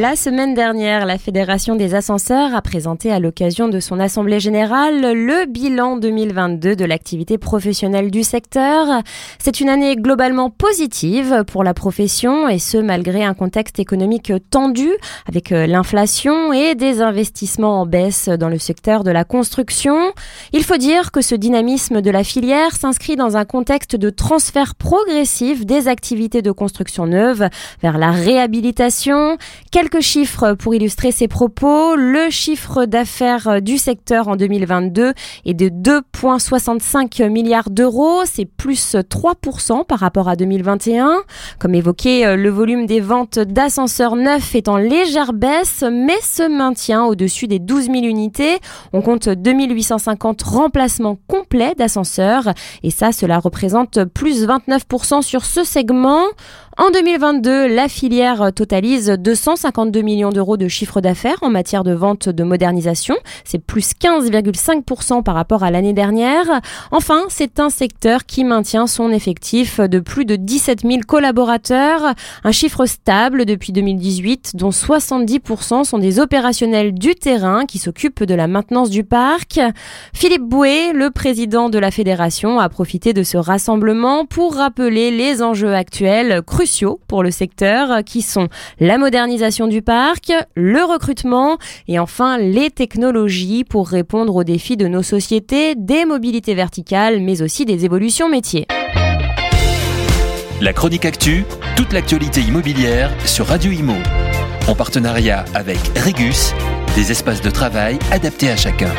La semaine dernière, la Fédération des ascenseurs a présenté à l'occasion de son Assemblée générale le bilan 2022 de l'activité professionnelle du secteur. C'est une année globalement positive pour la profession et ce malgré un contexte économique tendu avec euh, l'inflation et des investissements en baisse dans le secteur de la construction. Il faut dire que ce dynamisme de la filière s'inscrit dans un contexte de transfert progressif des activités de construction neuve vers la réhabilitation. Quelques chiffres pour illustrer ces propos. Le chiffre d'affaires du secteur en 2022 est de 2,65 milliards d'euros. C'est plus 3% par rapport à 2021. Comme évoqué, le volume des ventes d'ascenseurs neufs est en légère baisse, mais se maintient au-dessus des 12 000 unités. On compte 2850 remplacements d'ascenseurs. Et ça, cela représente plus 29% sur ce segment. En 2022, la filière totalise 252 millions d'euros de chiffre d'affaires en matière de vente de modernisation. C'est plus 15,5% par rapport à l'année dernière. Enfin, c'est un secteur qui maintient son effectif de plus de 17 000 collaborateurs, un chiffre stable depuis 2018 dont 70% sont des opérationnels du terrain qui s'occupent de la maintenance du parc. Philippe Bouet, le président de la fédération, a profité de ce rassemblement pour rappeler les enjeux actuels pour le secteur qui sont la modernisation du parc, le recrutement et enfin les technologies pour répondre aux défis de nos sociétés, des mobilités verticales mais aussi des évolutions métiers. La chronique actu, toute l'actualité immobilière sur Radio Imo. En partenariat avec Regus, des espaces de travail adaptés à chacun.